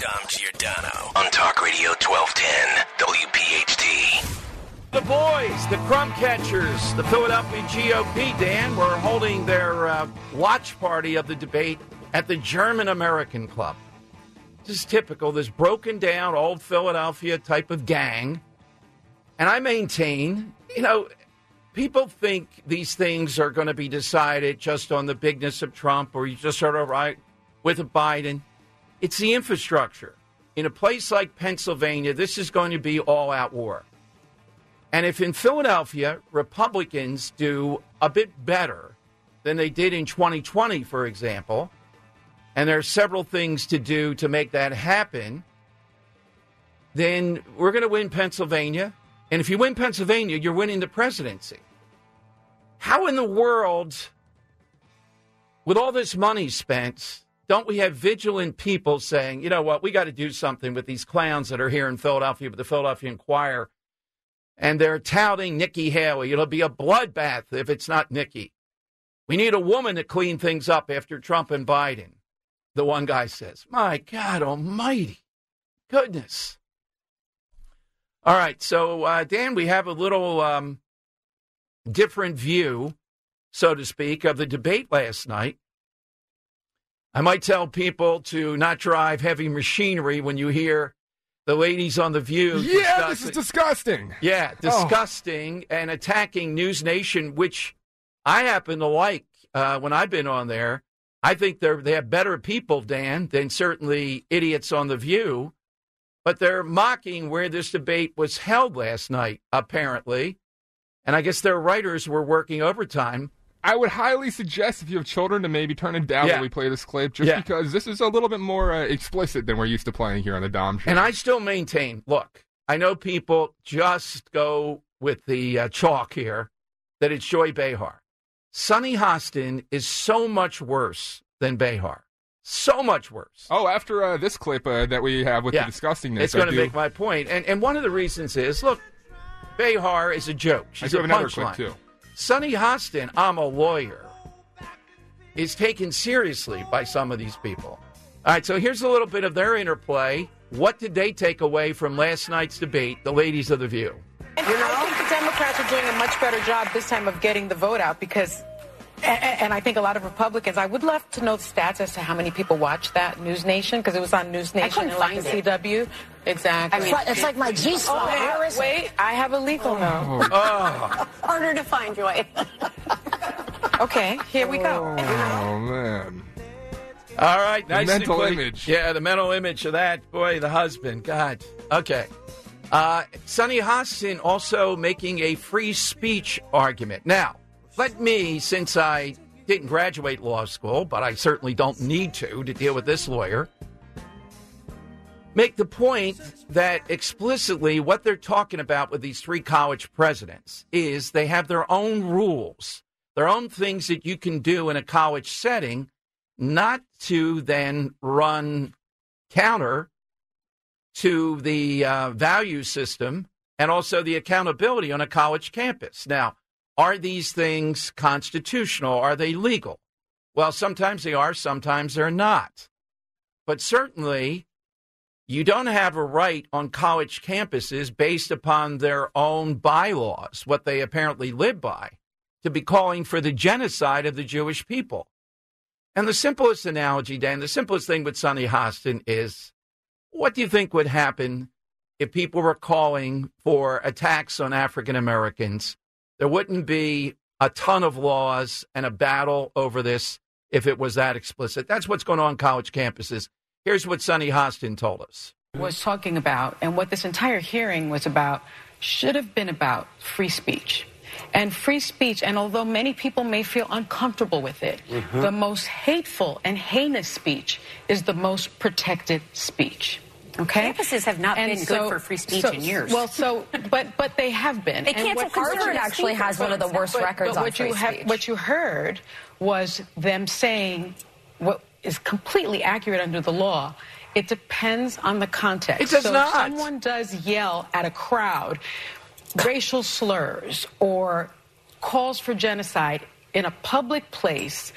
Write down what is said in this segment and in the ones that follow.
Dom Giordano on Talk Radio 1210 WPHT. The boys, the crumb catchers, the Philadelphia GOP, Dan, were holding their uh, watch party of the debate at the German American Club. This is typical, this broken down old Philadelphia type of gang. And I maintain, you know, people think these things are going to be decided just on the bigness of Trump or you just sort of right with Biden. It's the infrastructure. In a place like Pennsylvania, this is going to be all out war. And if in Philadelphia, Republicans do a bit better than they did in 2020, for example, and there are several things to do to make that happen, then we're going to win Pennsylvania. And if you win Pennsylvania, you're winning the presidency. How in the world, with all this money spent, don't we have vigilant people saying, you know what, we got to do something with these clowns that are here in Philadelphia with the Philadelphia Inquirer? And they're touting Nikki Haley. It'll be a bloodbath if it's not Nikki. We need a woman to clean things up after Trump and Biden. The one guy says, My God almighty. Goodness. All right. So, uh, Dan, we have a little um, different view, so to speak, of the debate last night. I might tell people to not drive heavy machinery when you hear the ladies on The View. Yeah, this is disgusting. Yeah, Oh. disgusting and attacking News Nation, which I happen to like uh, when I've been on there. I think they're they have better people, Dan, than certainly idiots on The View. But they're mocking where this debate was held last night, apparently. And I guess their writers were working overtime. I would highly suggest if you have children to maybe turn it down Yeah. when we play this clip, just Yeah. because this is a little bit more uh, explicit than we're used to playing here on the Dom Show. And I still maintain look, I know people just go with the uh, chalk here that it's Joy Behar. Sonny Hostin is so much worse than Behar. So much worse. oh, after uh, this clip uh, that we have with Yeah. the disgustingness, It's going to do- make my point. And, and one of the reasons is look, Behar is a joke. I She's do a have another clip punchline. too. Sonny Hostin, I'm a lawyer, is taken seriously by some of these people. All right, so here's a little bit of their interplay. What did they take away from last night's debate, the ladies of The View? You know? I think the Democrats are doing a much better job this time of getting the vote out because, and I think a lot of Republicans, I would love to know the stats as to how many people watched that News Nation because it was on News Nation couldn't and like find the CW. Exactly. I mean, it's like, it's like my G Oh, spot. Where wait, wait, I have a legal note. Oh, Harder to find, Joy. Okay, here we go. Oh man, all right. The nicely mental put. image. Yeah, the mental image of that. Boy, the husband. God. Okay. Uh, Sonny Hostin also making a free speech argument. Now, let me, since I didn't graduate law school, but I certainly don't need to to deal with this lawyer, make the point that explicitly what they're talking about with these three college presidents is they have their own rules, their own things that you can do in a college setting, not to then run counter to the uh, value system and also the accountability on a college campus. Now, are these things constitutional? Are they legal? Well, sometimes they are, sometimes they're not. But certainly, you don't have a right on college campuses based upon their own bylaws, what they apparently live by, to be calling for the genocide of the Jewish people. And the simplest analogy, Dan, the simplest thing with Sonny Hostin is What do you think would happen if people were calling for attacks on African Americans? There wouldn't be a ton of laws and a battle over this if it was that explicit. That's what's going on on college campuses. Here's what Sonny Hostin told us. was talking about and what this entire hearing was about should have been about free speech. And free speech, and although many people may feel uncomfortable with it, Mhm. the most hateful and heinous speech is the most protected speech. Okay? Campuses have not And been good for free speech so- in years. Well, so, but but they have been. They And what- Harvard actually has one of the worst but- records but on what you free have- speech. What you heard was them saying what is completely accurate under the law. It depends on the context. It does so not. If someone does yell at a crowd racial slurs or calls for genocide in a public place,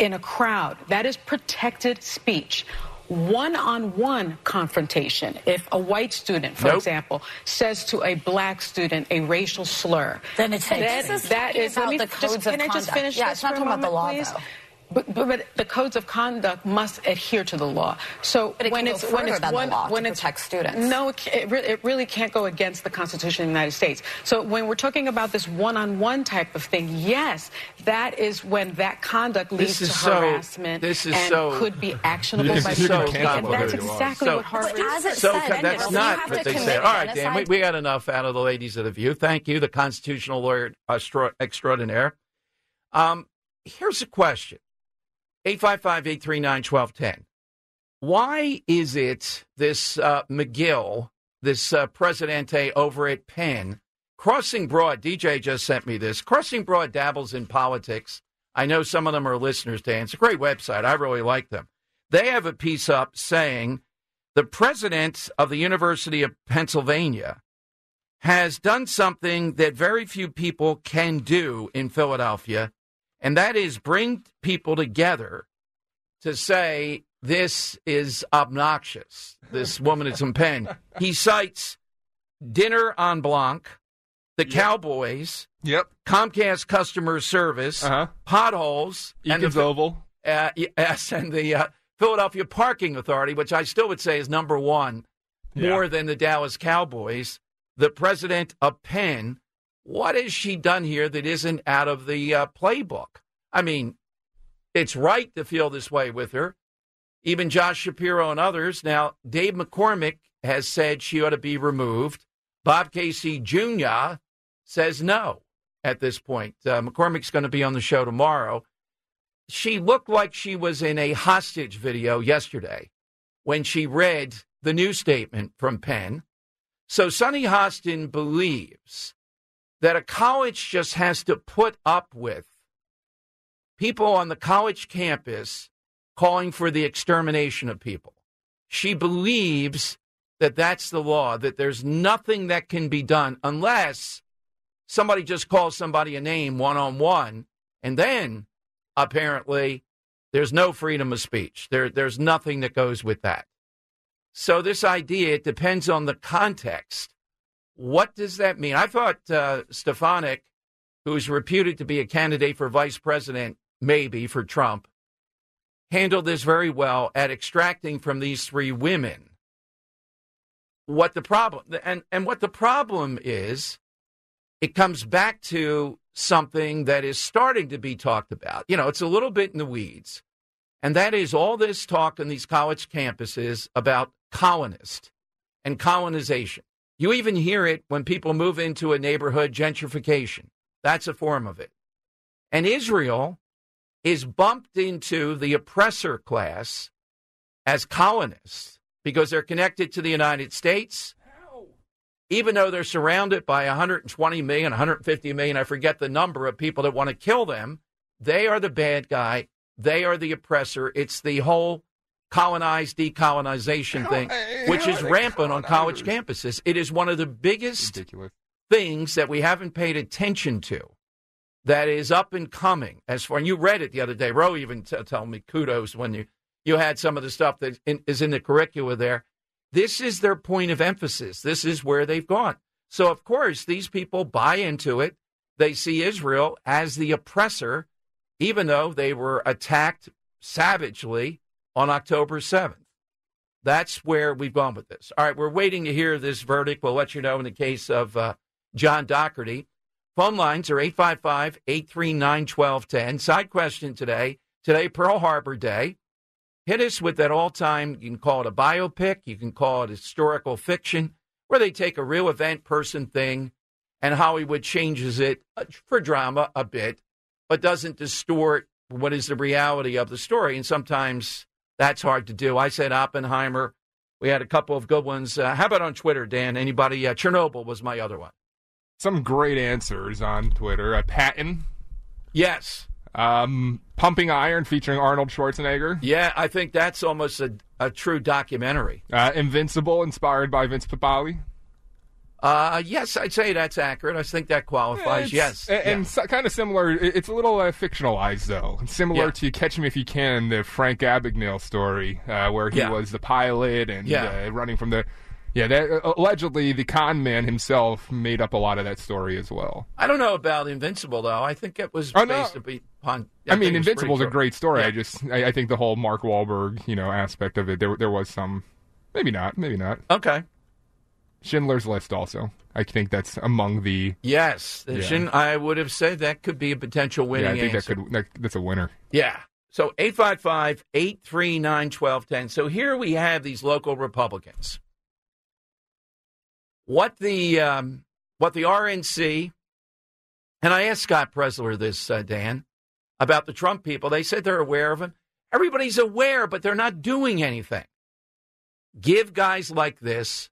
in a crowd, that is protected speech. One on one confrontation, if a white student, for Nope. example, says to a black student a racial slur, Then it's hate that, speech. that This is is let me the just- codes of Can I just conduct. finish Yeah, this it's not for a talking about the law, please? though. But, but, but the codes of conduct must adhere to the law. So But it when can it's go when further it's than the one, law to when it's protect students. No, it, it, re- it really can't go against the Constitution of the United States. So when we're talking about this one-on-one type of thing, yes, that is when that conduct leads This to is so- harassment this is and so- could be actionable This by is the so. And that's exactly So- what Harvard as it So said, that's you not what they commit said. All right, Dan, we, we got enough out of the ladies of the View. Thank you, the constitutional lawyer extra, extraordinaire. Um, here's a question 855 839 1210. Why is it this uh, Magill, this uh, Presidente over at Penn, Crossing Broad, DJ just sent me this. Crossing Broad dabbles in politics. I know some of them are listeners, Dan. It's a great website. I really like them. They have a piece up saying the president of the University of Pennsylvania has done something that very few people can do in Philadelphia, and that is bring people together to say this is obnoxious. This woman is in Penn. He cites Dîner en Blanc, the Cowboys, yep, Comcast customer service, Uh-huh. potholes, and Eakins Oval. uh, yes, and the uh, Philadelphia Parking Authority, which I still would say is number one, more than the Dallas Cowboys. The president of Penn, what has she done here that isn't out of the uh, playbook? I mean, it's right to feel this way with her. Even Josh Shapiro and others. Now, Dave McCormick has said she ought to be removed. Bob Casey Jr. says no at this point. Uh, McCormick's going to be on the show tomorrow. She looked like she was in a hostage video yesterday when she read the new statement from Penn. So Sonny Hostin believes that a college just has to put up with people on the college campus calling for the extermination of people. She believes that that's the law, that there's nothing that can be done unless somebody just calls somebody a name one on one, and then apparently there's no freedom of speech. There, there's nothing that goes with that. So this idea, it depends on the context. What does that mean? I thought uh, Stefanik, who's reputed to be a candidate for vice president, maybe for Trump, handled this very well at extracting from these three women. What the problem and and what the problem is it comes back to something that is starting to be talked about. You know it's a little bit in the weeds and that is all this talk on these college campuses about colonist and colonization you even hear it when people move into a neighborhood gentrification that's a form of it and israel is bumped into the oppressor class as colonists because they're connected to the United States. Even though they're surrounded by 120 million, 150 million, I forget the number of people that want to kill them, they are the bad guy. They are the oppressor. It's the whole colonized decolonization thing, which is rampant on college campuses. It is one of the biggest things that we haven't paid attention to that is up and coming. As far and you read it the other day. Roe even t- told me kudos when you you had some of the stuff that in, is in the curricula there. This is their point of emphasis. This is where they've gone. So of course these people buy into it. They see Israel as the oppressor even though they were attacked savagely on October 7th That's where we've gone with this. All right, we're waiting to hear this verdict. We'll let you know in the case of uh, John Dougherty. Phone lines are 855 839 1210. Side question today. Today, Pearl Harbor Day. Hit us with that all time, you can call it a biopic, you can call it historical fiction, where they take a real event, person, thing, and Hollywood changes it uh, for drama a bit, but doesn't distort what is the reality of the story. And sometimes that's hard to do. I said Oppenheimer. We had a couple of good ones. Uh, how about on Twitter, Dan? Anybody? Uh, Chernobyl was my other one. Some great answers on Twitter. Uh, Patton. Yes. Um, Pumping Iron featuring Arnold Schwarzenegger. Yeah, I think that's almost a, a true documentary. Uh, Invincible, inspired by Vince Papale. Uh, yes, I'd say that's accurate. I think that qualifies. yes, and, and so, kind of similar. It's a little uh, fictionalized, though. Similar Yeah. to Catch Me If You Can, the Frank Abagnale story, uh, where he Yeah. was the pilot and Yeah. uh, running from the. Yeah, that, uh, allegedly the con man himself made up a lot of that story as well. I don't know about Invincible though. I think it was Oh, no. based upon. I, mean, think it Invincible's a great story. Yeah. I just, I, I think the whole Mark Wahlberg, you know, aspect of it, there, there was some, maybe not, maybe not. Okay. Schindler's List also. I think that's among the. Yes, Yeah. Shin- I would have said that could be a potential winning yeah, I think answer. that could, that, that's a winner. Yeah. So 855 839 1210. So here we have these local Republicans. What the um, what the RNC and I asked Scott Presler this, uh, Dan, about the Trump people. They said they're aware of him. Everybody's aware, but they're not doing anything. Give guys like this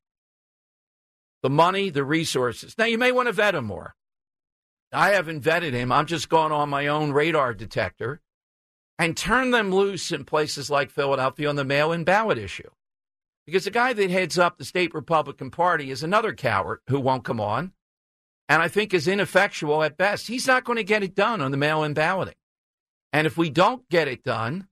the money, the resources. Now, you may want to vet him more. I haven't vetted him. I'm just going on my own radar detector and turn them loose in places like Philadelphia on the mail in ballot issue. Because the guy that heads up the state Republican Party is another coward who won't come on and I think is ineffectual at best. He's not going to get it done on the mail in balloting. And if we don't get it done,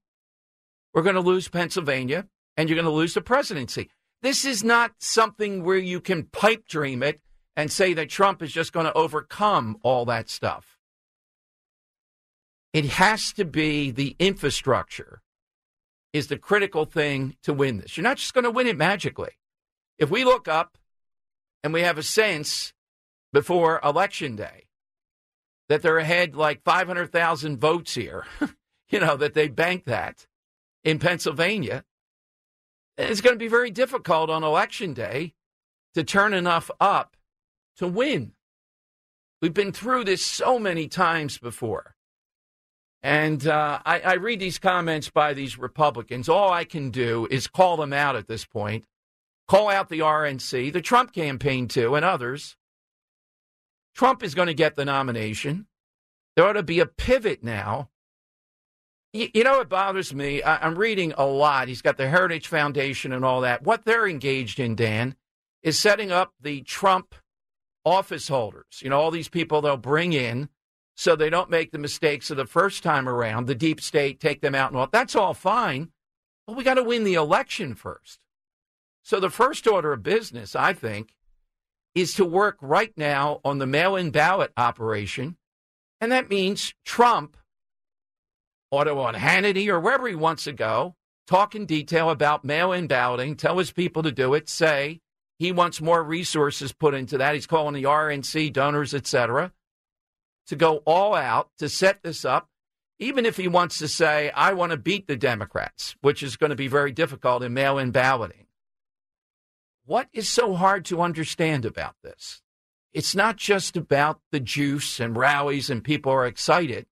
we're going to lose Pennsylvania and you're going to lose the presidency. This is not something where you can pipe dream it and say that Trump is just going to overcome all that stuff. It has to be the infrastructure is the critical thing to win this. You're not just going to win it magically. If we look up and we have a sense before election day that they're ahead like 500,000 votes here, you know, that they banked that in Pennsylvania, it's going to be very difficult on election day to turn enough up to win. We've been through this so many times before. And uh, I, I read these comments by these Republicans. All I can do is call them out at this point, call out the RNC, the Trump campaign too, and others. Trump is going to get the nomination. There ought to be a pivot now. You, know what bothers me? I, I'm reading a lot. He's got the Heritage Foundation and all that. What they're engaged in, Dan, is setting up the Trump office holders. You know, all these people they'll bring in so they don't make the mistakes of the first time around, the deep state, take them out and all. That's all fine. But we got to win the election first. So the first order of business, I think, is to work right now on the mail in ballot operation. And that means Trump to on Hannity or wherever he wants to go, talk in detail about mail in balloting, tell his people to do it, say he wants more resources put into that. He's calling the RNC donors, et cetera, to go all out to set this up. Even if he wants to say, I want to beat the Democrats, which is going to be very difficult in mail in balloting. What is so hard to understand about this? It's not just about the juice and rallies and people are excited.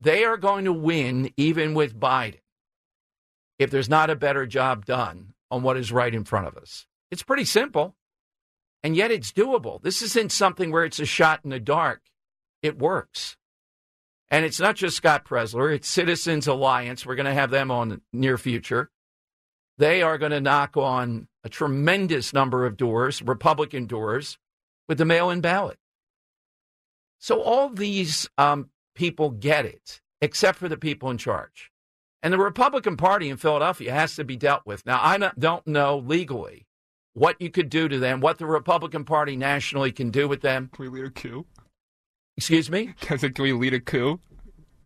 They are going to win even with Biden if there's not a better job done on what is right in front of us. It's pretty simple, and yet it's doable. This isn't something where it's a shot in the dark. It works. And it's not just Scott Presler, it's Citizens Alliance. We're going to have them on near future. They are going to knock on a tremendous number of doors, Republican doors, with the mail in ballot. So all these um, people get it, except for the people in charge. And the Republican Party in Philadelphia has to be dealt with. Now, I don't know legally what you could do to them, what the Republican Party nationally can do with them. Can we lead a coup? Excuse me? Can, I say, can we lead a coup?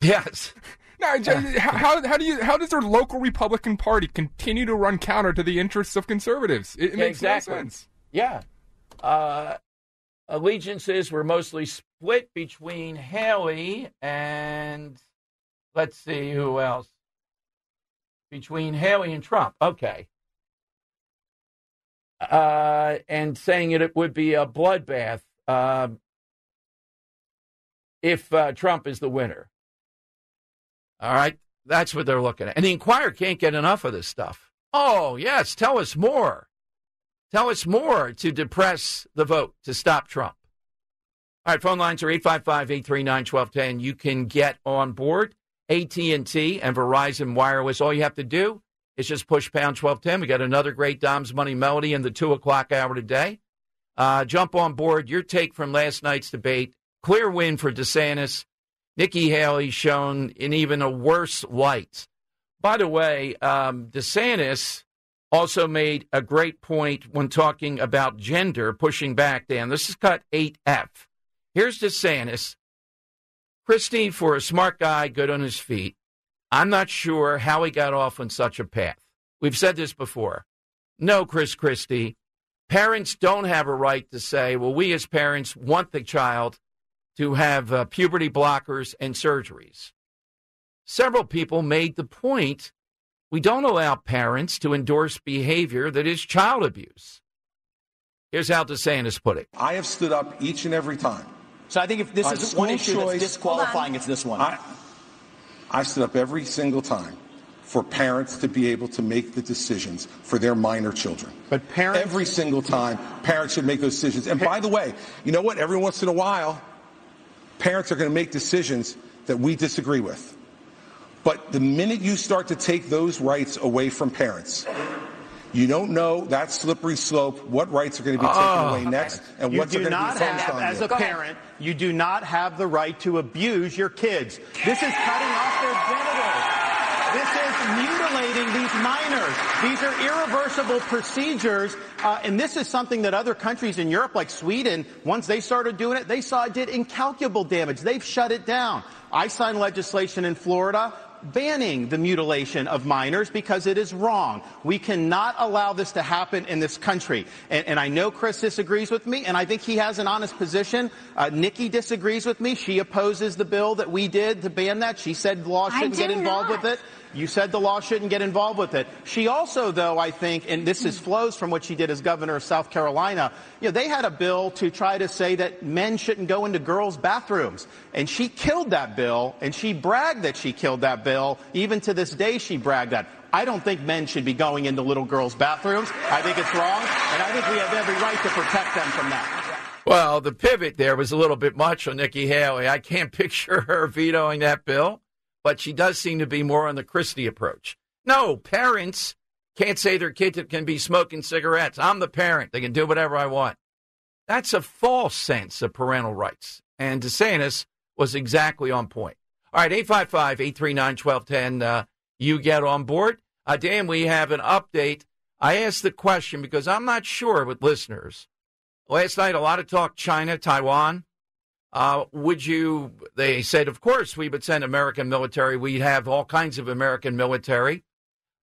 Yes. No, Jay, how, how do you how does their local Republican Party continue to run counter to the interests of conservatives? It, it Yeah, makes exactly. no sense. Yeah. Uh, allegiances were mostly split between Haley and let's see who else. Between Haley and Trump. Okay. Uh, and saying it, it would be a bloodbath uh, if uh, Trump is the winner. All right. That's what they're looking at. And the Inquirer can't get enough of this stuff. Oh, yes. Tell us more. Tell us more to depress the vote to stop Trump. All right, phone lines are 855-839-1210. You can get on board AT&T and Verizon Wireless. All you have to do is just push pound 1210. We got another great Dom's Money melody in the 2 o'clock hour today. Uh, jump on board. Your take from last night's debate. Clear win for DeSantis. Nikki Haley shown in even a worse light. By the way, um, DeSantis also made a great point when talking about gender, pushing back, Dan. This is cut 8F. Here's DeSantis. Christie, for a smart guy, good on his feet. I'm not sure how he got off on such a path. We've said this before. No, Chris Christie. Parents don't have a right to say, well, we as parents want the child to have uh, puberty blockers and surgeries. Several people made the point we don't allow parents to endorse behavior that is child abuse. Here's how DeSantis put it. I have stood up each and every time. So I think if this On is one issue choice- that's disqualifying, it's this one. I, I stood up every single time for parents to be able to make the decisions for their minor children. But parents. Every single time, parents should make those decisions. And by the way, you know what? Every once in a while, parents are going to make decisions that we disagree with. But the minute you start to take those rights away from parents, you don't know that slippery slope, what rights are going to be taken Oh. away next, and you what's do going to be not imposed have, on as you. a parent, you do not have the right to abuse your kids. This is cutting off their genitals. This is mutilating these minors. These are irreversible procedures, uh, and this is something that other countries in Europe, like Sweden, once they started doing it, they saw it did incalculable damage. They've shut it down. I signed legislation in Florida banning the mutilation of minors because it is wrong. We cannot allow this to happen in this country. And, and I know Chris disagrees with me, and I think he has an honest position. Uh, Nikki disagrees with me. She opposes the bill that we did to ban that. She said law shouldn't get involved not. with it. You said the law shouldn't get involved with it. She also, though, I think, and this is flows from what she did as governor of South Carolina, you know, they had a bill to try to say that men shouldn't go into girls' bathrooms. And she killed that bill, and she bragged that she killed that bill. Even to this day, she bragged that. I don't think men should be going into little girls' bathrooms. I think it's wrong, and I think we have every right to protect them from that. Well, the pivot there was a little bit much on Nikki Haley. I can't picture her vetoing that bill, but she does seem to be more on the Christie approach. No, parents can't say their kid can be smoking cigarettes. I'm the parent. They can do whatever I want. That's a false sense of parental rights. And DeSantis was exactly on point. All right, 855 839 1210. Uh, You get on board. Uh, Dan, we have an update. I asked the question because I'm not sure with listeners. Last night, a lot of talk China, Taiwan. Uh, would you? They said, of course, we would send American military. We'd have all kinds of American military.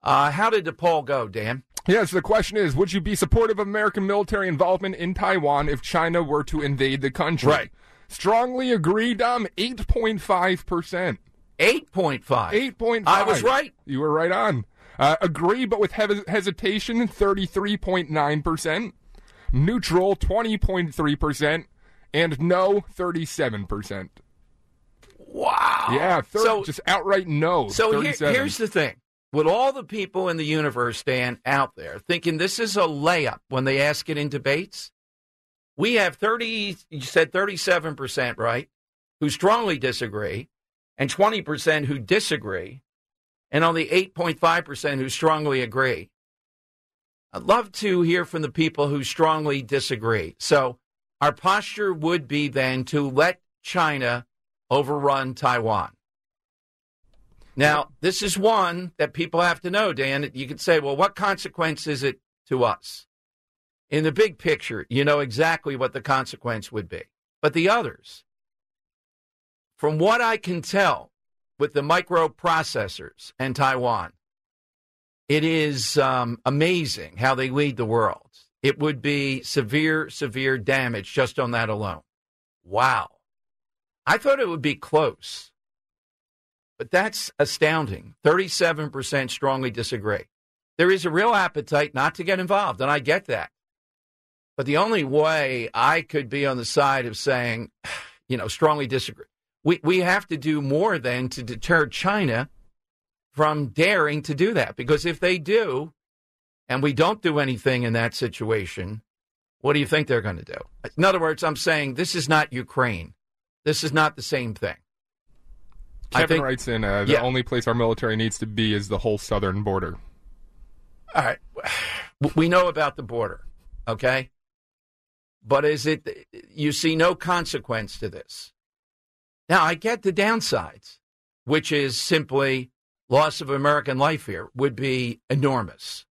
Uh, how did the poll go, Dan? Yes, the question is Would you be supportive of American military involvement in Taiwan if China were to invade the country? Right. Strongly agree, Dom, 8.5%. 8.5. 8.5. I was right. You were right on. Uh, agree, but with he- hesitation, 33.9%. Neutral, 20.3%. And no, 37%. Wow. Yeah, thir- So- just outright no. So here, here's the thing. With all the people in the universe, Dan, out there thinking this is a layup when they ask it in debates, we have 30, you said 37%, right, who strongly disagree, and 20% who disagree, and only 8.5% who strongly agree. I'd love to hear from the people who strongly disagree. So our posture would be then to let China overrun Taiwan. Now, this is one that people have to know, Dan. You could say, well, what consequence is it to us? In the big picture, you know exactly what the consequence would be. But the others, from what I can tell, with the microprocessors and Taiwan. It is um, amazing how they lead the world. It would be severe, severe damage just on that alone. Wow. I thought it would be close, but that's astounding. 37% strongly disagree. There is a real appetite not to get involved, and I get that. But the only way I could be on the side of saying, you know, strongly disagree, we, we have to do more than to deter China from daring to do that. Because if they do, and we don't do anything in that situation, what do you think they're going to do? In other words, I'm saying this is not Ukraine. This is not the same thing. Kevin think, writes in uh, the yeah. only place our military needs to be is the whole southern border. All right. We know about the border, okay? But is it, you see no consequence to this. Now, I get the downsides, which is simply loss of American life here would be enormous.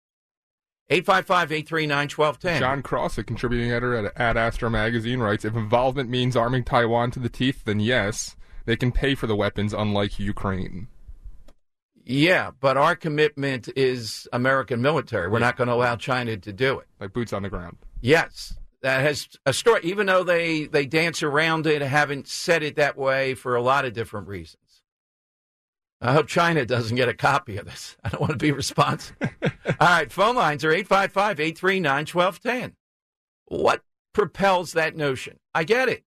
855 839 1210. John Cross, a contributing editor at Ad Astra magazine, writes If involvement means arming Taiwan to the teeth, then yes, they can pay for the weapons, unlike Ukraine. Yeah, but our commitment is American military. We're not going to allow China to do it. Like boots on the ground. Yes, that has a story. Even though they they dance around it, haven't said it that way for a lot of different reasons. I hope China doesn't get a copy of this. I don't want to be responsible. All right, phone lines are 855 839 1210. What propels that notion? I get it.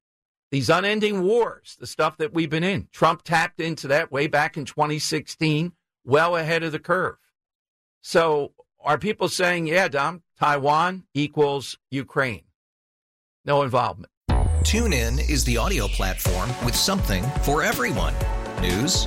These unending wars, the stuff that we've been in. Trump tapped into that way back in 2016, well ahead of the curve. So are people saying, yeah, Dom, Taiwan equals Ukraine? No involvement. TuneIn is the audio platform with something for everyone. News.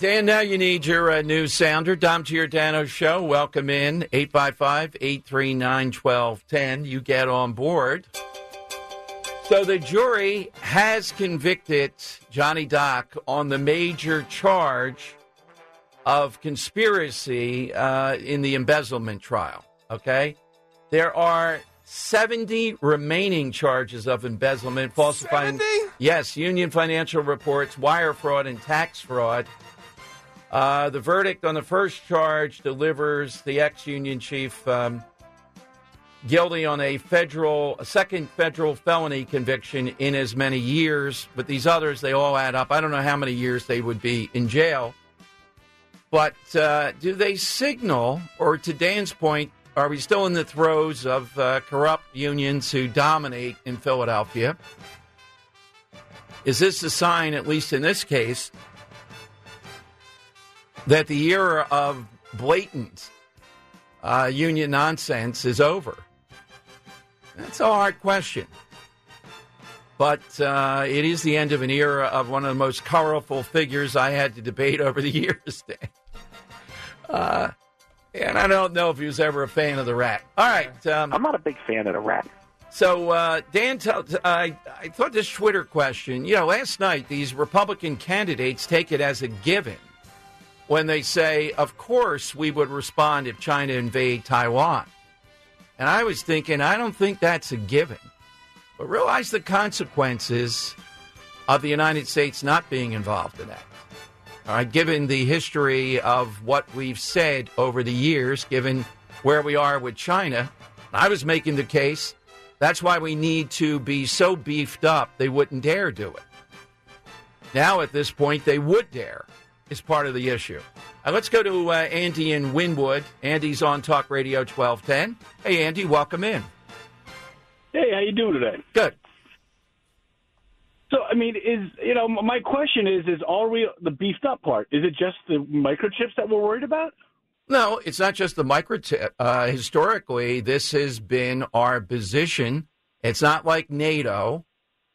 Dan, now you need your uh, news sounder. Dom Giordano Show. Welcome in. 855 839 1210. You get on board. So the jury has convicted Johnny Doc on the major charge of conspiracy uh, in the embezzlement trial. Okay? There are 70 remaining charges of embezzlement, falsifying. 70? Yes, union financial reports, wire fraud, and tax fraud. Uh, the verdict on the first charge delivers the ex union chief um, guilty on a federal, a second federal felony conviction in as many years. But these others, they all add up. I don't know how many years they would be in jail. But uh, do they signal, or to Dan's point, are we still in the throes of uh, corrupt unions who dominate in Philadelphia? Is this a sign, at least in this case, that the era of blatant uh, union nonsense is over? That's a hard question. But uh, it is the end of an era of one of the most colorful figures I had to debate over the years. uh, and I don't know if he was ever a fan of the rat. All right. Um, I'm not a big fan of the rat. So, uh, Dan, t- I, I thought this Twitter question, you know, last night these Republican candidates take it as a given when they say, of course, we would respond if China invade Taiwan. And I was thinking, I don't think that's a given. But realize the consequences of the United States not being involved in that. All right, given the history of what we've said over the years, given where we are with China, I was making the case that's why we need to be so beefed up they wouldn't dare do it. Now, at this point, they would dare, is part of the issue. Uh, let's go to uh, Andy in Wynnewood. Andy's on Talk Radio 1210. Hey, Andy, welcome in. Hey, how you doing today? Good. So, I mean, is you know, my question is: is all we the beefed up part? Is it just the microchips that we're worried about? No, it's not just the microchip. Uh, historically, this has been our position. It's not like NATO.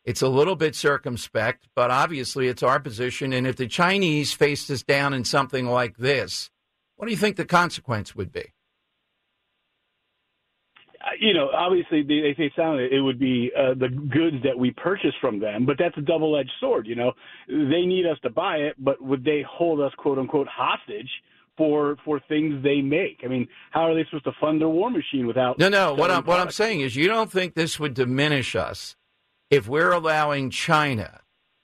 It's a little bit circumspect, but obviously it's our position. And if the Chinese faced us down in something like this, what do you think the consequence would be? Uh, You know, obviously they, they say sound it would be uh, the goods that we purchase from them, but that's a double-edged sword. You know, they need us to buy it, but would they hold us "quote unquote" hostage for for things they make? I mean, how are they supposed to fund their war machine without? No, no. What I'm what I'm saying is, you don't think this would diminish us if we're allowing China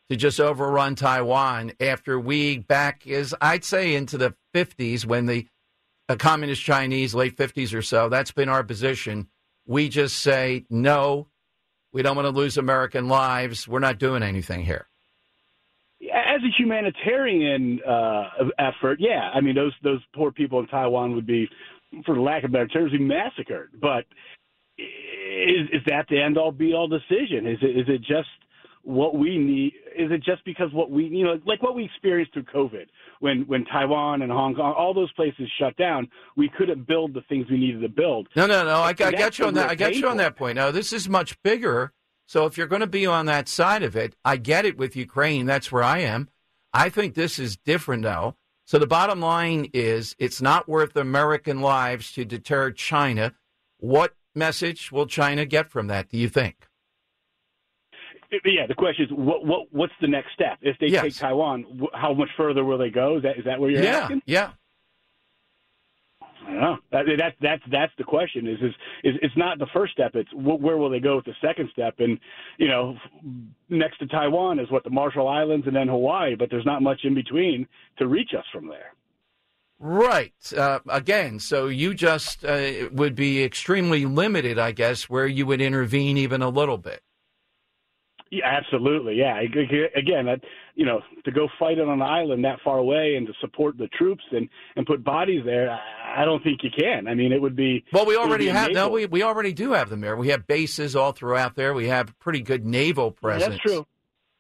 to just overrun Taiwan after we back is I'd say into the 50s when the uh, communist Chinese late 50s or so. That's been our position. We just say no. We don't want to lose American lives. We're not doing anything here. as a humanitarian uh, effort, yeah, I mean those those poor people in Taiwan would be, for lack of better terms, be massacred. But is is that the end all be all decision? Is it is it just what we need? Is it just because what we you know like what we experienced through COVID when when Taiwan and Hong Kong all those places shut down, we couldn't build the things we needed to build. No, no, no. I, I got you on that. I got you on that point. No, this is much bigger. So if you're going to be on that side of it, I get it with Ukraine. That's where I am. I think this is different, though. So the bottom line is, it's not worth American lives to deter China. What message will China get from that? Do you think? Yeah, the question is what what what's the next step if they Yes. take Taiwan? How much further will they go? Is that is that where you're yeah, asking? yeah. I don't know. That, that, that's that's the question. Is is is it's not the first step. It's wh- where will they go with the second step? And you know, next to Taiwan is what the Marshall Islands and then Hawaii, but there's not much in between to reach us from there. Right. Uh, again, so you just uh, would be extremely limited, I guess, where you would intervene even a little bit. Yeah, absolutely. Yeah. Again, that, you know, to go fight on an island that far away and to support the troops and and put bodies there, I I don't think you can. I mean, it would be. Well, we already have. No, we, we already do have them there. We have bases all throughout there. We have pretty good naval Yeah, presence. That's true.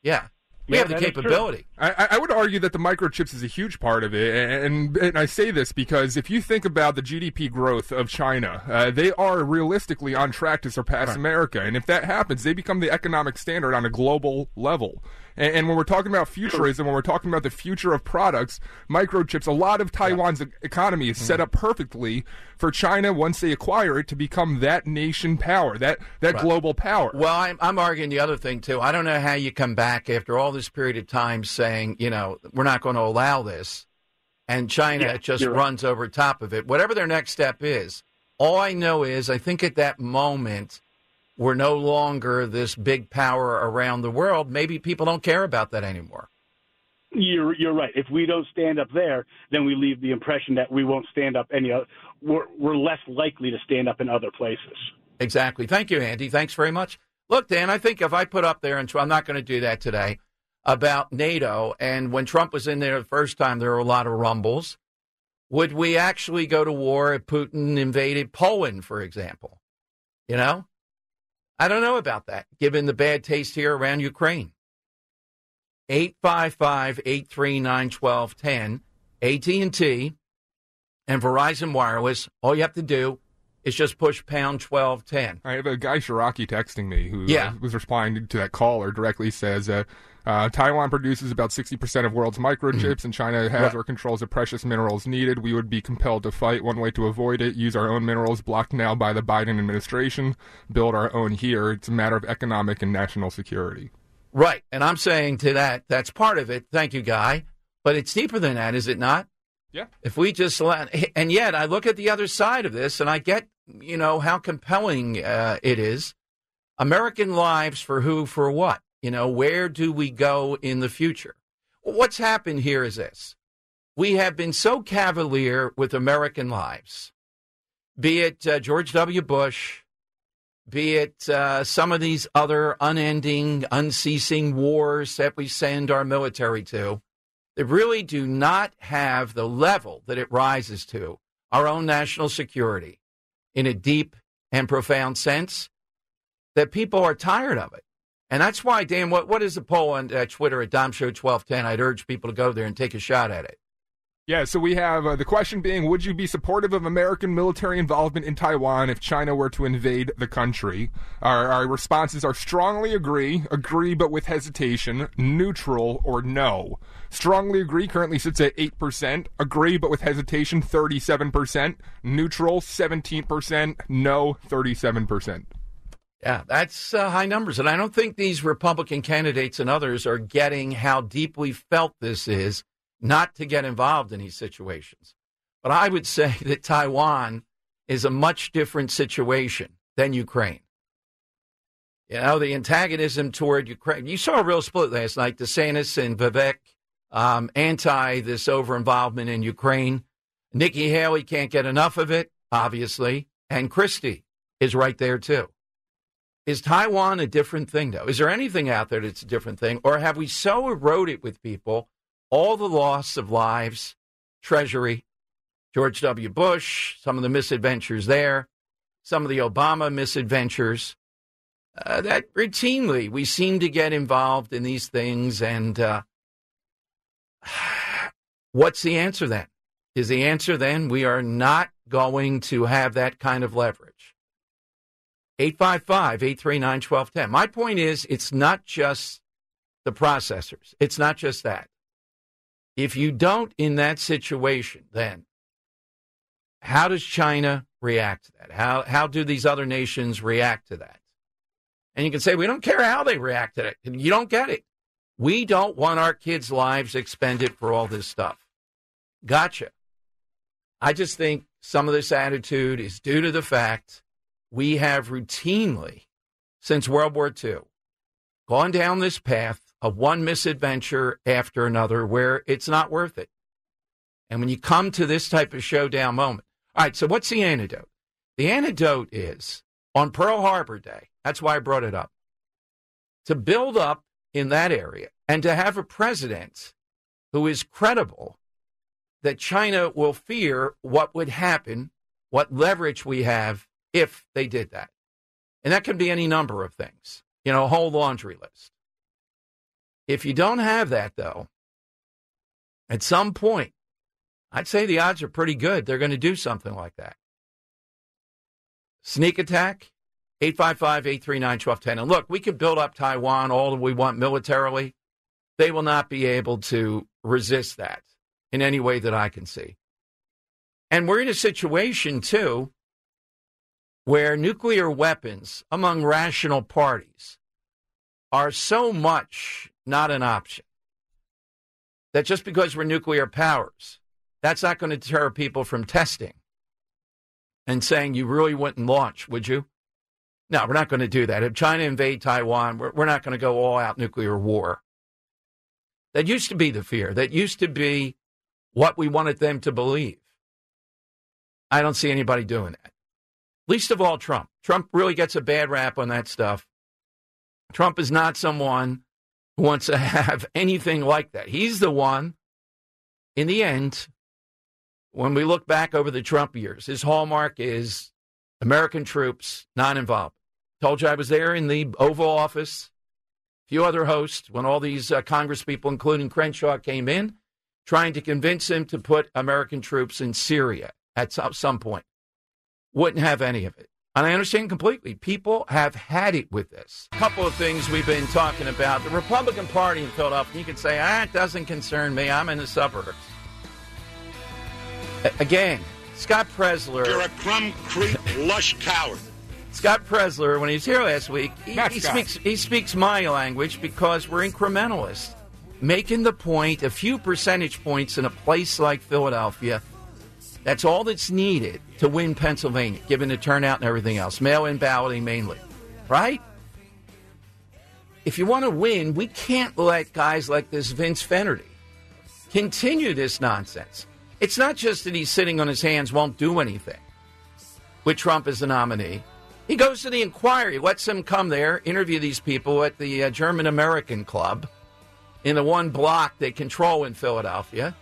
Yeah, we Yeah, have the that is true. capability. I, I- I would argue that the microchips is a huge part of it, and, and I say this because if you think about the GDP growth of China, uh, they are realistically on track to surpass America, and if that happens, they become the economic standard on a global level. And, and when we're talking about futurism, when we're talking about the future of products, microchips, a lot of Taiwan's e- economy is set mm-hmm. up perfectly for China once they acquire it to become that nation power, that that Right. global power. Well, I'm, I'm arguing the other thing too. I don't know how you come back after all this period of time saying, you know, we're not going to allow this, and China Yeah, just right. runs over top of it. Whatever their next step is, all I know is I think at that moment we're no longer this big power around the world. Maybe people don't care about that anymore. You're you're right. If we don't stand up there, then we leave the impression that we won't stand up any other. We're we're less likely to stand up in other places. Exactly. Thank you, Andy. Thanks very much. Look, Dan, I think if I put up there, and I'm not going to do that today, about NATO, and when Trump was in there the first time, there were a lot of rumbles. Would we actually go to war if Putin invaded Poland, for example? You know? I don't know about that, given the bad taste here around Ukraine. 855-839-1210, AT&T and Verizon Wireless. All you have to do is just push pound 1210. I have a guy Shiraki texting me who Yeah. uh, was responding to that caller directly says uh, uh, Taiwan produces about 60% of world's microchips and China has Right. or controls the precious minerals needed. We would be compelled to fight. One way to avoid it, use our own minerals blocked now by the Biden administration, build our own here. It's a matter of economic and national security. Right. And I'm saying to that, that's part of it. Thank you, Guy. But it's deeper than that, is it not? Yeah. If we just let, and yet I look at the other side of this and I get, you know, how compelling uh, it is. American lives for who, for what? You know, where do we go in the future? What's happened here is this we have been so cavalier with American lives, be it uh, George W. Bush, be it uh, some of these other unending, unceasing wars that we send our military to. that really do not have the level that it rises to, our own national security, in a deep and profound sense, that people are tired of it. And that's why, Dan, what, what is the poll on uh, Twitter at Dom Show 1210? I'd urge people to go there and take a shot at it. Yeah, so we have uh, the question being Would you be supportive of American military involvement in Taiwan if China were to invade the country? Our, our responses are strongly agree, agree but with hesitation, neutral, or no. Strongly agree currently sits at 8%, agree but with hesitation 37%, neutral 17%, no 37%. Yeah, that's uh, high numbers. And I don't think these Republican candidates and others are getting how deeply felt this is not to get involved in these situations. But I would say that Taiwan is a much different situation than Ukraine. You know, the antagonism toward Ukraine. You saw a real split last night. DeSantis and Vivek um, anti this over involvement in Ukraine. Nikki Haley can't get enough of it, obviously. And Christie is right there, too. Is Taiwan a different thing, though? Is there anything out there that's a different thing? Or have we so eroded with people all the loss of lives, Treasury, George W. Bush, some of the misadventures there, some of the Obama misadventures, uh, that routinely we seem to get involved in these things. And uh, what's the answer then? Is the answer then we are not going to have that kind of leverage? 855 839 1210. My point is, it's not just the processors, it's not just that. If you don't in that situation, then how does China react to that? How, how do these other nations react to that? And you can say, we don't care how they react to it. You don't get it. We don't want our kids' lives expended for all this stuff. Gotcha. I just think some of this attitude is due to the fact we have routinely, since World War II, gone down this path of one misadventure after another where it's not worth it. And when you come to this type of showdown moment, all right, so what's the antidote? The antidote is on Pearl Harbor Day, that's why I brought it up, to build up in that area and to have a president who is credible that China will fear what would happen, what leverage we have if they did that. And that can be any number of things, you know, a whole laundry list. If you don't have that, though, at some point, I'd say the odds are pretty good they're going to do something like that. Sneak attack, 855 839 1210. And look, we can build up Taiwan all that we want militarily. They will not be able to resist that in any way that I can see. And we're in a situation, too, where nuclear weapons among rational parties are so much not an option that just because we're nuclear powers, that's not going to deter people from testing and saying you really wouldn't launch, would you? No, we're not going to do that. If China invade Taiwan, we're, we're not going to go all out nuclear war. That used to be the fear. That used to be what we wanted them to believe. I don't see anybody doing that. Least of all Trump. Trump really gets a bad rap on that stuff. Trump is not someone who wants to have anything like that. He's the one, in the end, when we look back over the Trump years, his hallmark is American troops not involved. Told you I was there in the Oval Office, a few other hosts, when all these uh, Congress people, including Crenshaw, came in, trying to convince him to put American troops in Syria at some point. Wouldn't have any of it. And I understand completely. People have had it with this. A couple of things we've been talking about. The Republican Party in Philadelphia, you can say, ah, it doesn't concern me. I'm in the suburbs. A- again, Scott Presler. You're a crumb creep lush coward. Scott Presler, when he was here last week, he, he speaks he speaks my language because we're incrementalists, making the point a few percentage points in a place like Philadelphia. That's all that's needed to win Pennsylvania, given the turnout and everything else. Mail-in balloting mainly, right? If you want to win, we can't let guys like this Vince Fenerty continue this nonsense. It's not just that he's sitting on his hands, won't do anything with Trump as the nominee. He goes to the inquiry, lets him come there, interview these people at the uh, German American Club, in the one block they control in Philadelphia.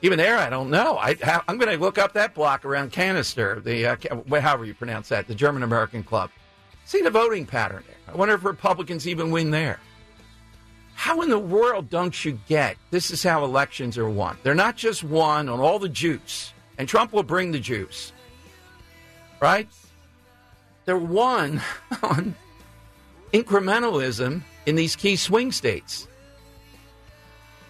Even there, I don't know. I, am going to look up that block around Cannstatter, the uh, however you pronounce that, the German American Club. See the voting pattern there. I wonder if Republicans even win there. How in the world don't you get this is how elections are won? They're not just won on all the juice, and Trump will bring the juice, right? They're won on incrementalism in these key swing states.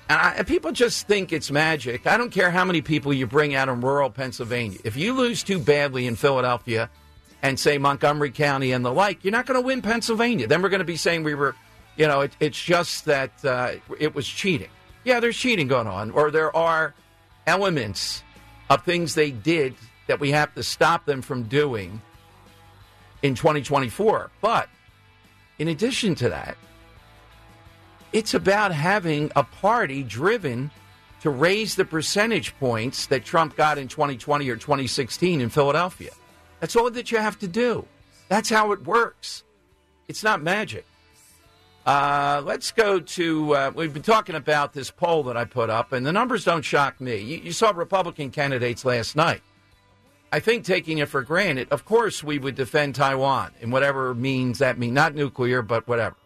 And, I, people just think it's magic. I don't care how many people you bring out in rural Pennsylvania. If you lose too badly in Philadelphia and say Montgomery County and the like, you're not going to win Pennsylvania. Then we're going to be saying we were, you know, it, it's just that uh, it was cheating. Yeah, there's cheating going on, or there are elements of things they did that we have to stop them from doing in 2024. But in addition to that, it's about having a party driven to raise the percentage points that Trump got in 2020 or 2016 in Philadelphia. That's all that you have to do. That's how it works. It's not magic. Uh, let's go to. Uh, we've been talking about this poll that I put up, and the numbers don't shock me. You, you saw Republican candidates last night. I think taking it for granted, of course, we would defend Taiwan in whatever means that means, not nuclear, but whatever.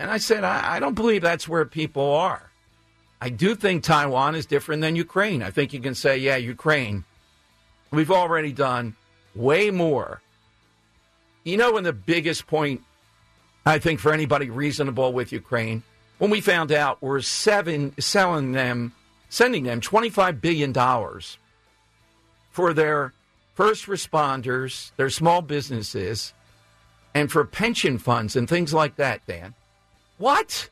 And I said, I, I don't believe that's where people are. I do think Taiwan is different than Ukraine. I think you can say, yeah, Ukraine, we've already done way more. You know, when the biggest point, I think, for anybody reasonable with Ukraine, when we found out we're seven, selling them, sending them $25 billion for their first responders, their small businesses, and for pension funds and things like that, Dan. What?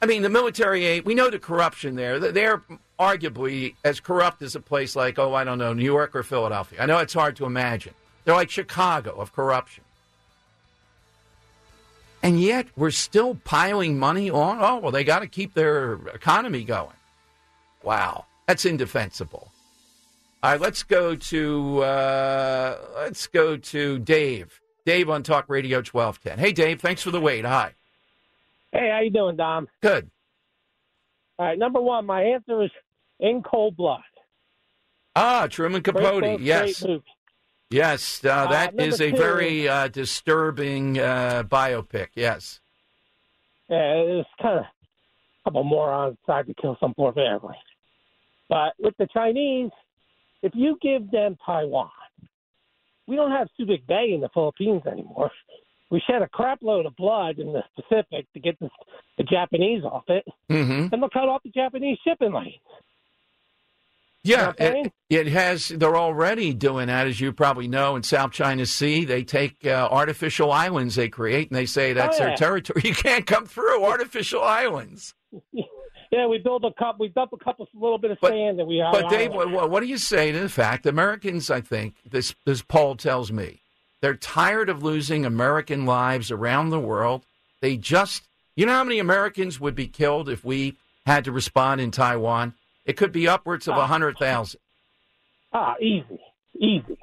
I mean, the military we know the corruption there. They're arguably as corrupt as a place like, oh, I don't know, New York or Philadelphia. I know it's hard to imagine. They're like Chicago of corruption. And yet we're still piling money on. Oh, well, they got to keep their economy going. Wow. That's indefensible. All right, let's go to uh, let's go to Dave. Dave on Talk Radio 1210. Hey, Dave, thanks for the wait. Hi. Hey, how you doing, Dom? Good. All right, number one, my answer is In Cold Blood. Ah, Truman Capote. Yes. Yes, uh, Uh, that is a two- very uh, disturbing uh, biopic. Yes. Yeah, it's kind of a couple morons tried to kill some poor family. But with the Chinese, if you give them Taiwan, we don't have Subic Bay in the Philippines anymore. We shed a crap load of blood in the Pacific to get the, the Japanese off it, Mm-hmm. and they'll cut off the Japanese shipping lanes. Yeah, it, it has. They're already doing that, as you probably know, in South China Sea. They take uh, artificial islands they create, and they say that's Oh, their territory. You can't come through artificial islands. Yeah, we build a cup. We dump a couple, little bit of sand, and we. Have. But Dave, what, what do you say to the fact Americans? I think this this poll tells me they're tired of losing American lives around the world. They just, you know, how many Americans would be killed if we had to respond in Taiwan? It could be upwards of a hundred thousand. Ah, easy, easy.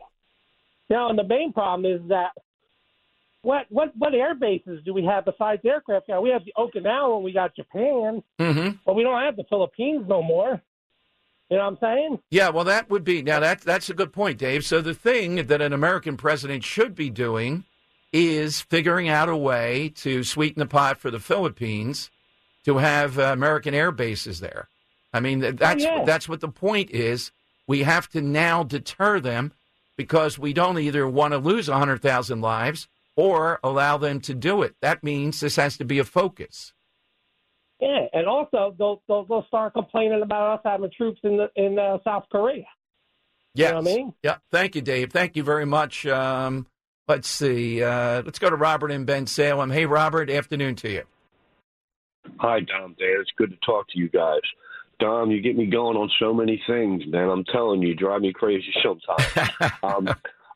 Now, and the main problem is that what what what air bases do we have besides aircraft? Now we have the Okinawa, we got Japan, Mm-hmm. but we don't have the Philippines no more. You know what I'm saying? Yeah, well, that would be now. That that's a good point, Dave. So the thing that an American president should be doing is figuring out a way to sweeten the pot for the Philippines to have uh, American air bases there. I mean, th- that's yeah. that's what the point is. We have to now deter them because we don't either want to lose hundred thousand lives or allow them to do it. That means this has to be a focus. Yeah, and also they'll they'll, they'll start complaining about us having troops in the in uh, South Korea. Yes. know what I mean? Yeah. Thank you, Dave. Thank you very much. Um, let's see. Uh, let's go to Robert and Bensalem. Hey, Robert. Afternoon to you. Hi, Dom. Dan, it's good to talk to you guys. Dom, you get me going on so many things, man. I'm telling you, you drive me crazy sometimes. um,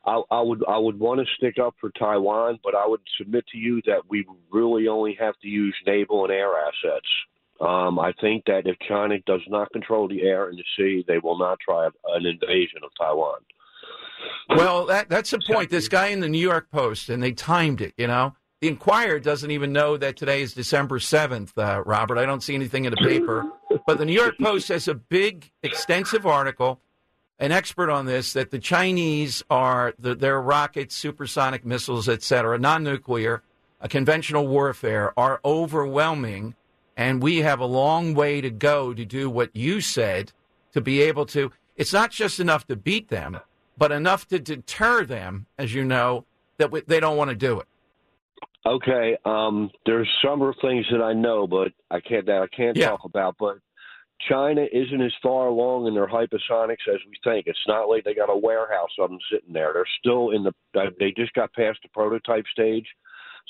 I, I would I would want to stick up for Taiwan, but I would submit to you that we really only have to use naval and air assets. Um, I think that if China does not control the air and the sea, they will not try an invasion of Taiwan. Well, that, that's the point. This guy in the New York Post, and they timed it, you know. the Inquirer doesn't even know that today is December 7th, uh, Robert. I don't see anything in the paper. But the New York Post has a big, extensive article, an expert on this, that the Chinese are, the, their rockets, supersonic missiles, et cetera, non nuclear, uh, conventional warfare, are overwhelming. And we have a long way to go to do what you said to be able to. It's not just enough to beat them, but enough to deter them, as you know, that we, they don't want to do it. Okay, um, there's some things that I know, but I can't that I can't Yeah. talk about. But China isn't as far along in their hypersonics as we think. It's not like they got a warehouse of them sitting there. They're still in the. They just got past the prototype stage.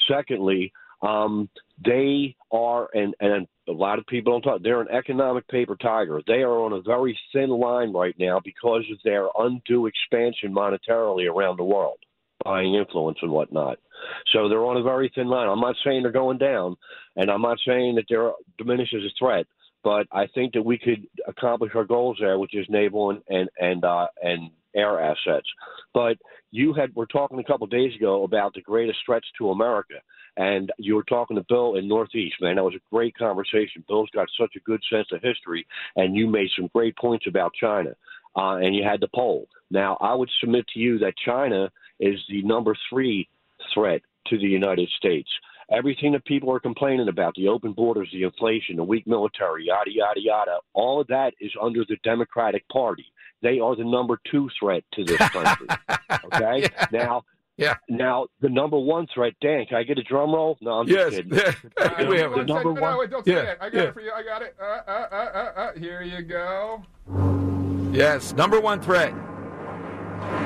Secondly, um, they are, and and a lot of people don't talk. They're an economic paper tiger. They are on a very thin line right now because of their undue expansion monetarily around the world, buying influence and whatnot. So they're on a very thin line. I'm not saying they're going down, and I'm not saying that they're diminished as a threat. But I think that we could accomplish our goals there, which is naval and and and, uh, and air assets. But you had were talking a couple of days ago about the greatest threats to America, and you were talking to Bill in Northeast. Man, that was a great conversation. Bill's got such a good sense of history, and you made some great points about China. Uh, and you had the poll. Now, I would submit to you that China is the number three threat to the United States. Everything that people are complaining about, the open borders, the inflation, the weak military, yada, yada, yada, all of that is under the Democratic Party. They are the number two threat to this country. okay? Now, yeah. Now, the number one threat, Dan, can I get a drum roll? No, I'm Yes. just kidding. Yeah. We have the number one. wait, don't say Yeah, that. I got yeah. it for you. I got it. Uh, uh, uh, uh, uh, here you go. Yes, number one threat.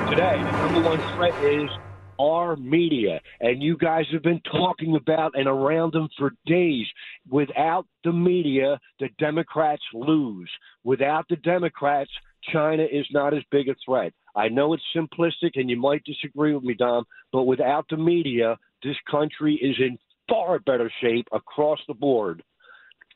today. The number one threat is our media. And you guys have been talking about and around them for days. Without the media, the Democrats lose. Without the Democrats, China is not as big a threat. I know it's simplistic and you might disagree with me, Dom, but without the media, this country is in far better shape across the board.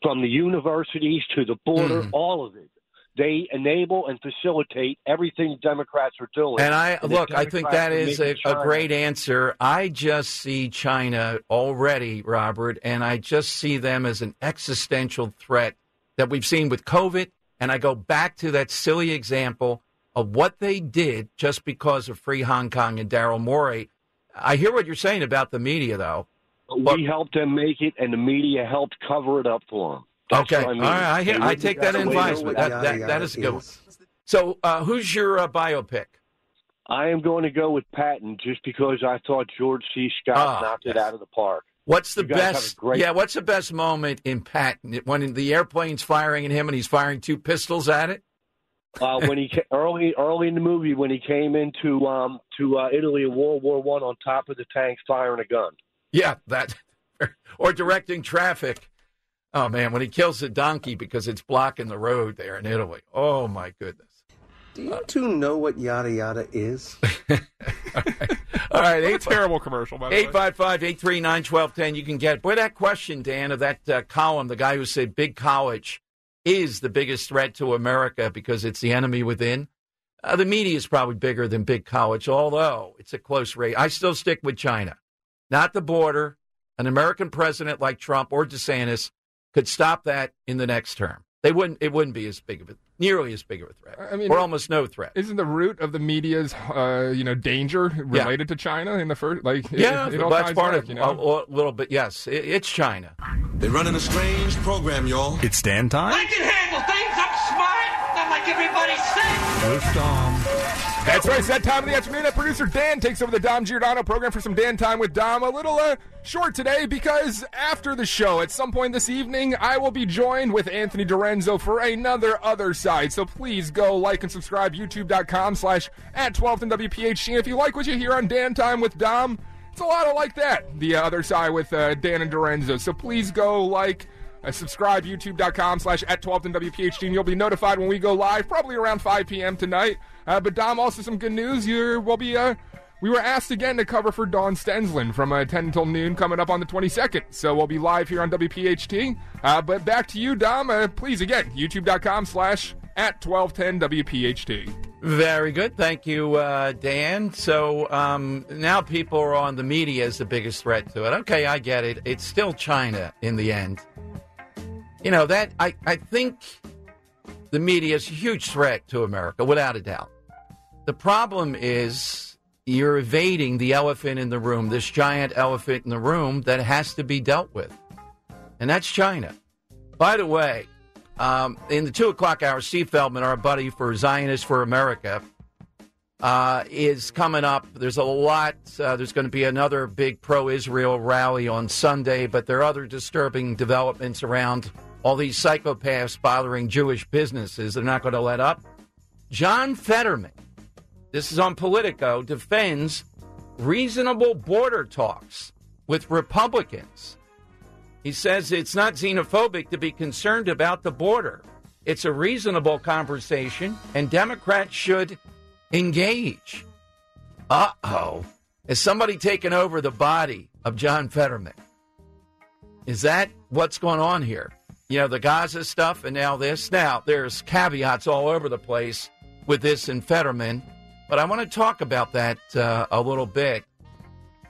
From the universities to the border, hmm. all of it. They enable and facilitate everything Democrats are doing. And I the look, I think that is a, a great answer. I just see China already, Robert, and I just see them as an existential threat that we've seen with COVID. And I go back to that silly example of what they did just because of free Hong Kong and Daryl Morey. I hear what you're saying about the media, though. we helped them make it, and the media helped cover it up for them. That's okay, I mean. all right, I, hear, I take that advice. wait advisement. over- That, that, that is a good one. So, uh, who's your uh, biopic? I am going to go with Patton just because I thought George C. Scott Ah, knocked it out of the park. What's the You guys have a best? great- Yeah, what's the best moment in Patton when the airplane's firing at him and he's firing two pistols at it? Uh, when he early early in the movie when he came into um, to uh, Italy in World War One on top of the tanks firing a gun. Yeah, that or directing traffic. Oh man, when he kills the donkey because it's blocking the road there in Italy. Oh my goodness. Do you two know what yada yada is? All right, What a eight terrible commercial, by the way. 855 839 1210. You can get. Boy, that question, Dan, of that uh, column, the guy who said big college is the biggest threat to America because it's the enemy within. Uh, the media is probably bigger than big college, although it's a close race. I still stick with China, not the border. An American president like Trump or DeSantis could stop that in the next term. They wouldn't. It wouldn't be as big of a, nearly as big of a threat, I mean, or almost no threat. Isn't the root of the media's, uh, you know, danger Yeah. related to China in the first? Like, it- Yeah, it, all that's part back, of you know? a, a little bit. Yes, it, it's China. They're running a strange program, y'all. It's Dan time. I can handle things. I'm smart. Not like everybody says. With Dom. That's right. It's that time of the afternoon that producer Dan takes over the Dom Giordano program for some Dan time with Dom. A little uh, short today because after the show, at some point this evening, I will be joined with Anthony Dorenzo for another Other Side. So please go like and subscribe, youtube.com slash at 12th and WPHT. And if you like what you hear on Dan Time with Dom, it's a lot of like that, the Other Side with uh, Dan and Dorenzo. So please go like... Uh, subscribe youtube.com slash at 12th and and you'll be notified when we go live, probably around 5 p.m. tonight. Uh, but Dom, also some good news. You will be uh, we were asked again to cover for Dawn Stensland from uh, 10 until noon coming up on the 22nd. So we'll be live here on WPHT. Uh, but back to you, Dom. Uh, please, again, youtube.com slash at 1210 WPHT. Very good. Thank you, uh, Dan. So um, now people are on the media as the biggest threat to it. Okay, I get it. It's still China in the end. You know, that I, I think the media is a huge threat to America, without a doubt. The problem is you're evading the elephant in the room, this giant elephant in the room that has to be dealt with. And that's China. By the way, um, in the two o'clock hour, Steve Feldman, our buddy for Zionists for America, uh, is coming up. There's a lot. Uh, there's going to be another big pro Israel rally on Sunday, but there are other disturbing developments around all these psychopaths bothering Jewish businesses. They're not going to let up. John Fetterman, this is on Politico, defends reasonable border talks with Republicans. He says it's not xenophobic to be concerned about the border. It's a reasonable conversation, and Democrats should engage. Uh oh. Is somebody taking over the body of John Fetterman? Is that what's going on here? You know, the Gaza stuff and now this. Now, there's caveats all over the place with this and Fetterman, but I want to talk about that uh, a little bit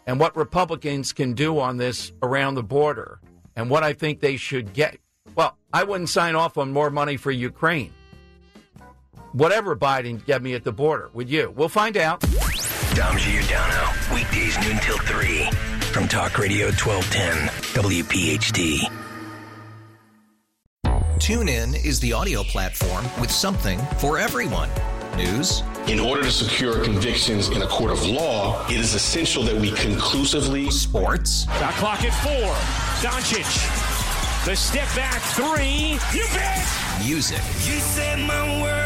and what Republicans can do on this around the border and what I think they should get. Well, I wouldn't sign off on more money for Ukraine. Whatever Biden get me at the border, would you? We'll find out. Dom Giordano, weekdays noon till 3 from Talk Radio 1210, WPHT. TuneIn is the audio platform with something for everyone. News. In order to secure convictions in a court of law, it is essential that we conclusively. Sports. Shot clock at four. Doncic. The step back three. You bet. Music. You set my world